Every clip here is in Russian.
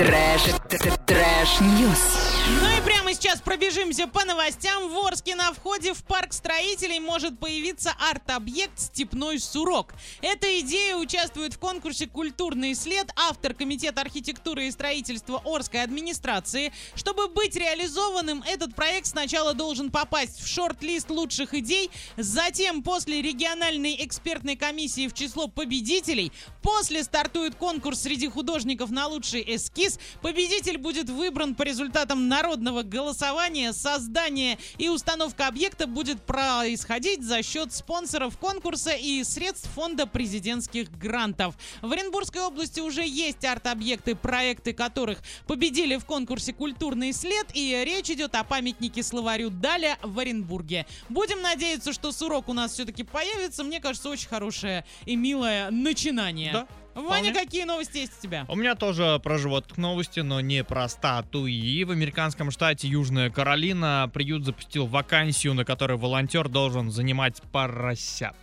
Trash, trash news. Ну и прямо сейчас пробежимся по новостям. В Орске на входе в парк строителей может появиться арт-объект «Степной сурок». Эта идея участвует в конкурсе «Культурный след» автор Комитета архитектуры и строительства Орской администрации. Чтобы быть реализованным, этот проект сначала должен попасть в шорт-лист лучших идей, затем после региональной экспертной комиссии в число победителей, после стартует конкурс среди художников на лучший эскиз, победитель будет выбран по результатам народного голосования, создание и установка объекта будет происходить за счет спонсоров конкурса и средств фонда президентских грантов. В Оренбургской области уже есть арт-объекты, проекты которых победили в конкурсе «Культурный след», и речь идет о памятнике словарю Даля в Оренбурге. Будем надеяться, что сурок у нас все-таки появится. Мне кажется, очень хорошее и милое начинание. Да, Ваня, какие новости есть у тебя? У меня тоже про животных новости, но не про статуи. В американском штате Южная Каролина приют запустил вакансию, на которой волонтер должен занимать поросят.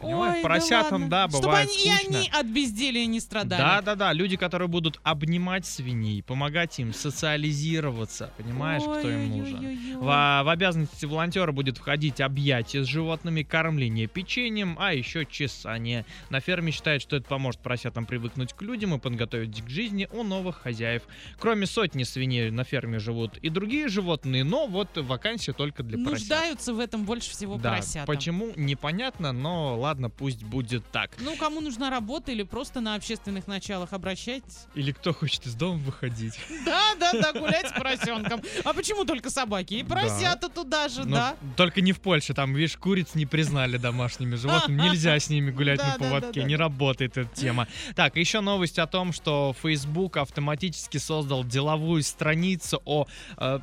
Понимаешь, Ой, да поросятам, ладно. да, Чтобы бывает они, и скучно. они от безделия не страдали. Да, да, да, люди, которые будут обнимать свиней, помогать им социализироваться, понимаешь, кто им нужен. Ой-ой-ой-ой. В, в обязанности волонтера будет входить объятие с животными, кормление печеньем, а еще чесание. На ферме считают, что это поможет поросятам привыкнуть к людям и подготовить к жизни у новых хозяев. Кроме сотни свиней на ферме живут и другие животные, но вот вакансия только для поросят. Нуждаются в этом больше всего Да, поросята. почему, непонятно, но ладно, пусть будет так. Ну, кому нужна работа или просто на общественных началах, обращайтесь. Или кто хочет из дома выходить. Да, да, да, гулять с поросенком. А почему только собаки? И поросята туда же, Но да? Только не в Польше, там, видишь, куриц не признали домашними животными, нельзя с ними гулять Да, на да, поводке, да, да. не работает эта тема. Так, еще новость о том, что Facebook автоматически создал деловую страницу о э,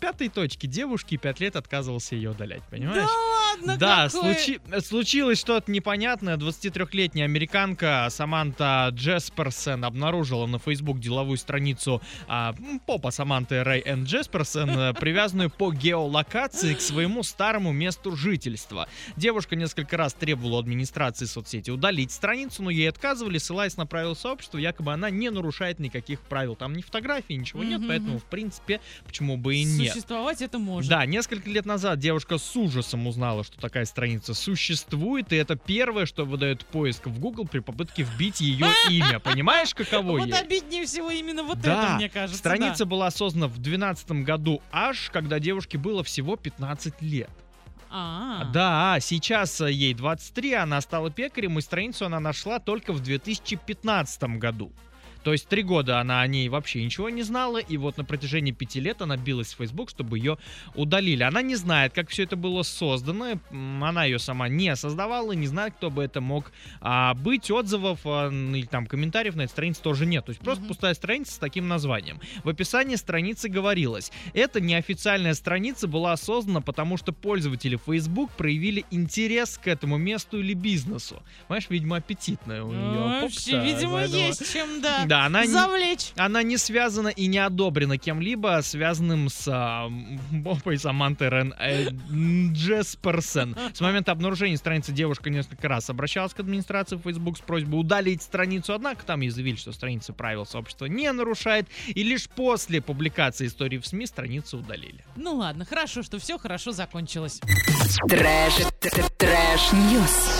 пятой точке девушки, пять лет отказывался ее удалять, понимаешь? Ладно, Да, какой- случи- случилось что-то непонятное. 23-летняя американка Саманта Джесперсон обнаружила на Facebook деловую страницу а, попа Саманты Рэй Энн Джесперсон, э, привязанную по геолокации к своему старому месту жительства. Девушка несколько раз требовала администрации соцсети удалить страницу, но ей отказывали, ссылаясь на правила сообщества, якобы она не нарушает никаких правил. Там ни фотографий, ничего нет, поэтому, в принципе, почему бы и нет. Существовать это может. Да, несколько лет назад девушка с ужасом узнала, что такая страница существует, и это первое, что выдает поиск в Google при попытке вбить ее имя. Понимаешь, каково Вот ей? обиднее всего именно вот Да, это, мне кажется. Страница да. была создана в 2012 году, аж когда девушке было всего 15 лет. А, Да, сейчас э, ей 23, она стала пекарем, и страницу она нашла только в 2015 году. То есть три года она о ней вообще ничего не знала, и вот на протяжении пяти лет она билась в Facebook, чтобы ее удалили. Она не знает, как все это было создано, она ее сама не создавала, не знает, кто бы это мог а, быть. Отзывов а, или там комментариев на этой странице тоже нет. То есть просто Мгм. пустая страница с таким названием. В описании страницы говорилось, эта неофициальная страница была создана, потому что пользователи Facebook проявили интерес к этому месту или бизнесу. Понимаешь, видимо, аппетитная у нее Ну, Вообще, видимо, есть чем, да. Да, она не, Завлечь. она не связана и не одобрена кем-либо, связанным с а, м, попой Саманты Рен э, Джесперсон. С момента обнаружения страницы девушка несколько раз обращалась к администрации Facebook с просьбой удалить страницу, однако там ей заявили, что страница правил сообщества не нарушает, и лишь после публикации истории в СМИ страницу удалили. Ну ладно, хорошо, что все хорошо закончилось. Trash, trash news.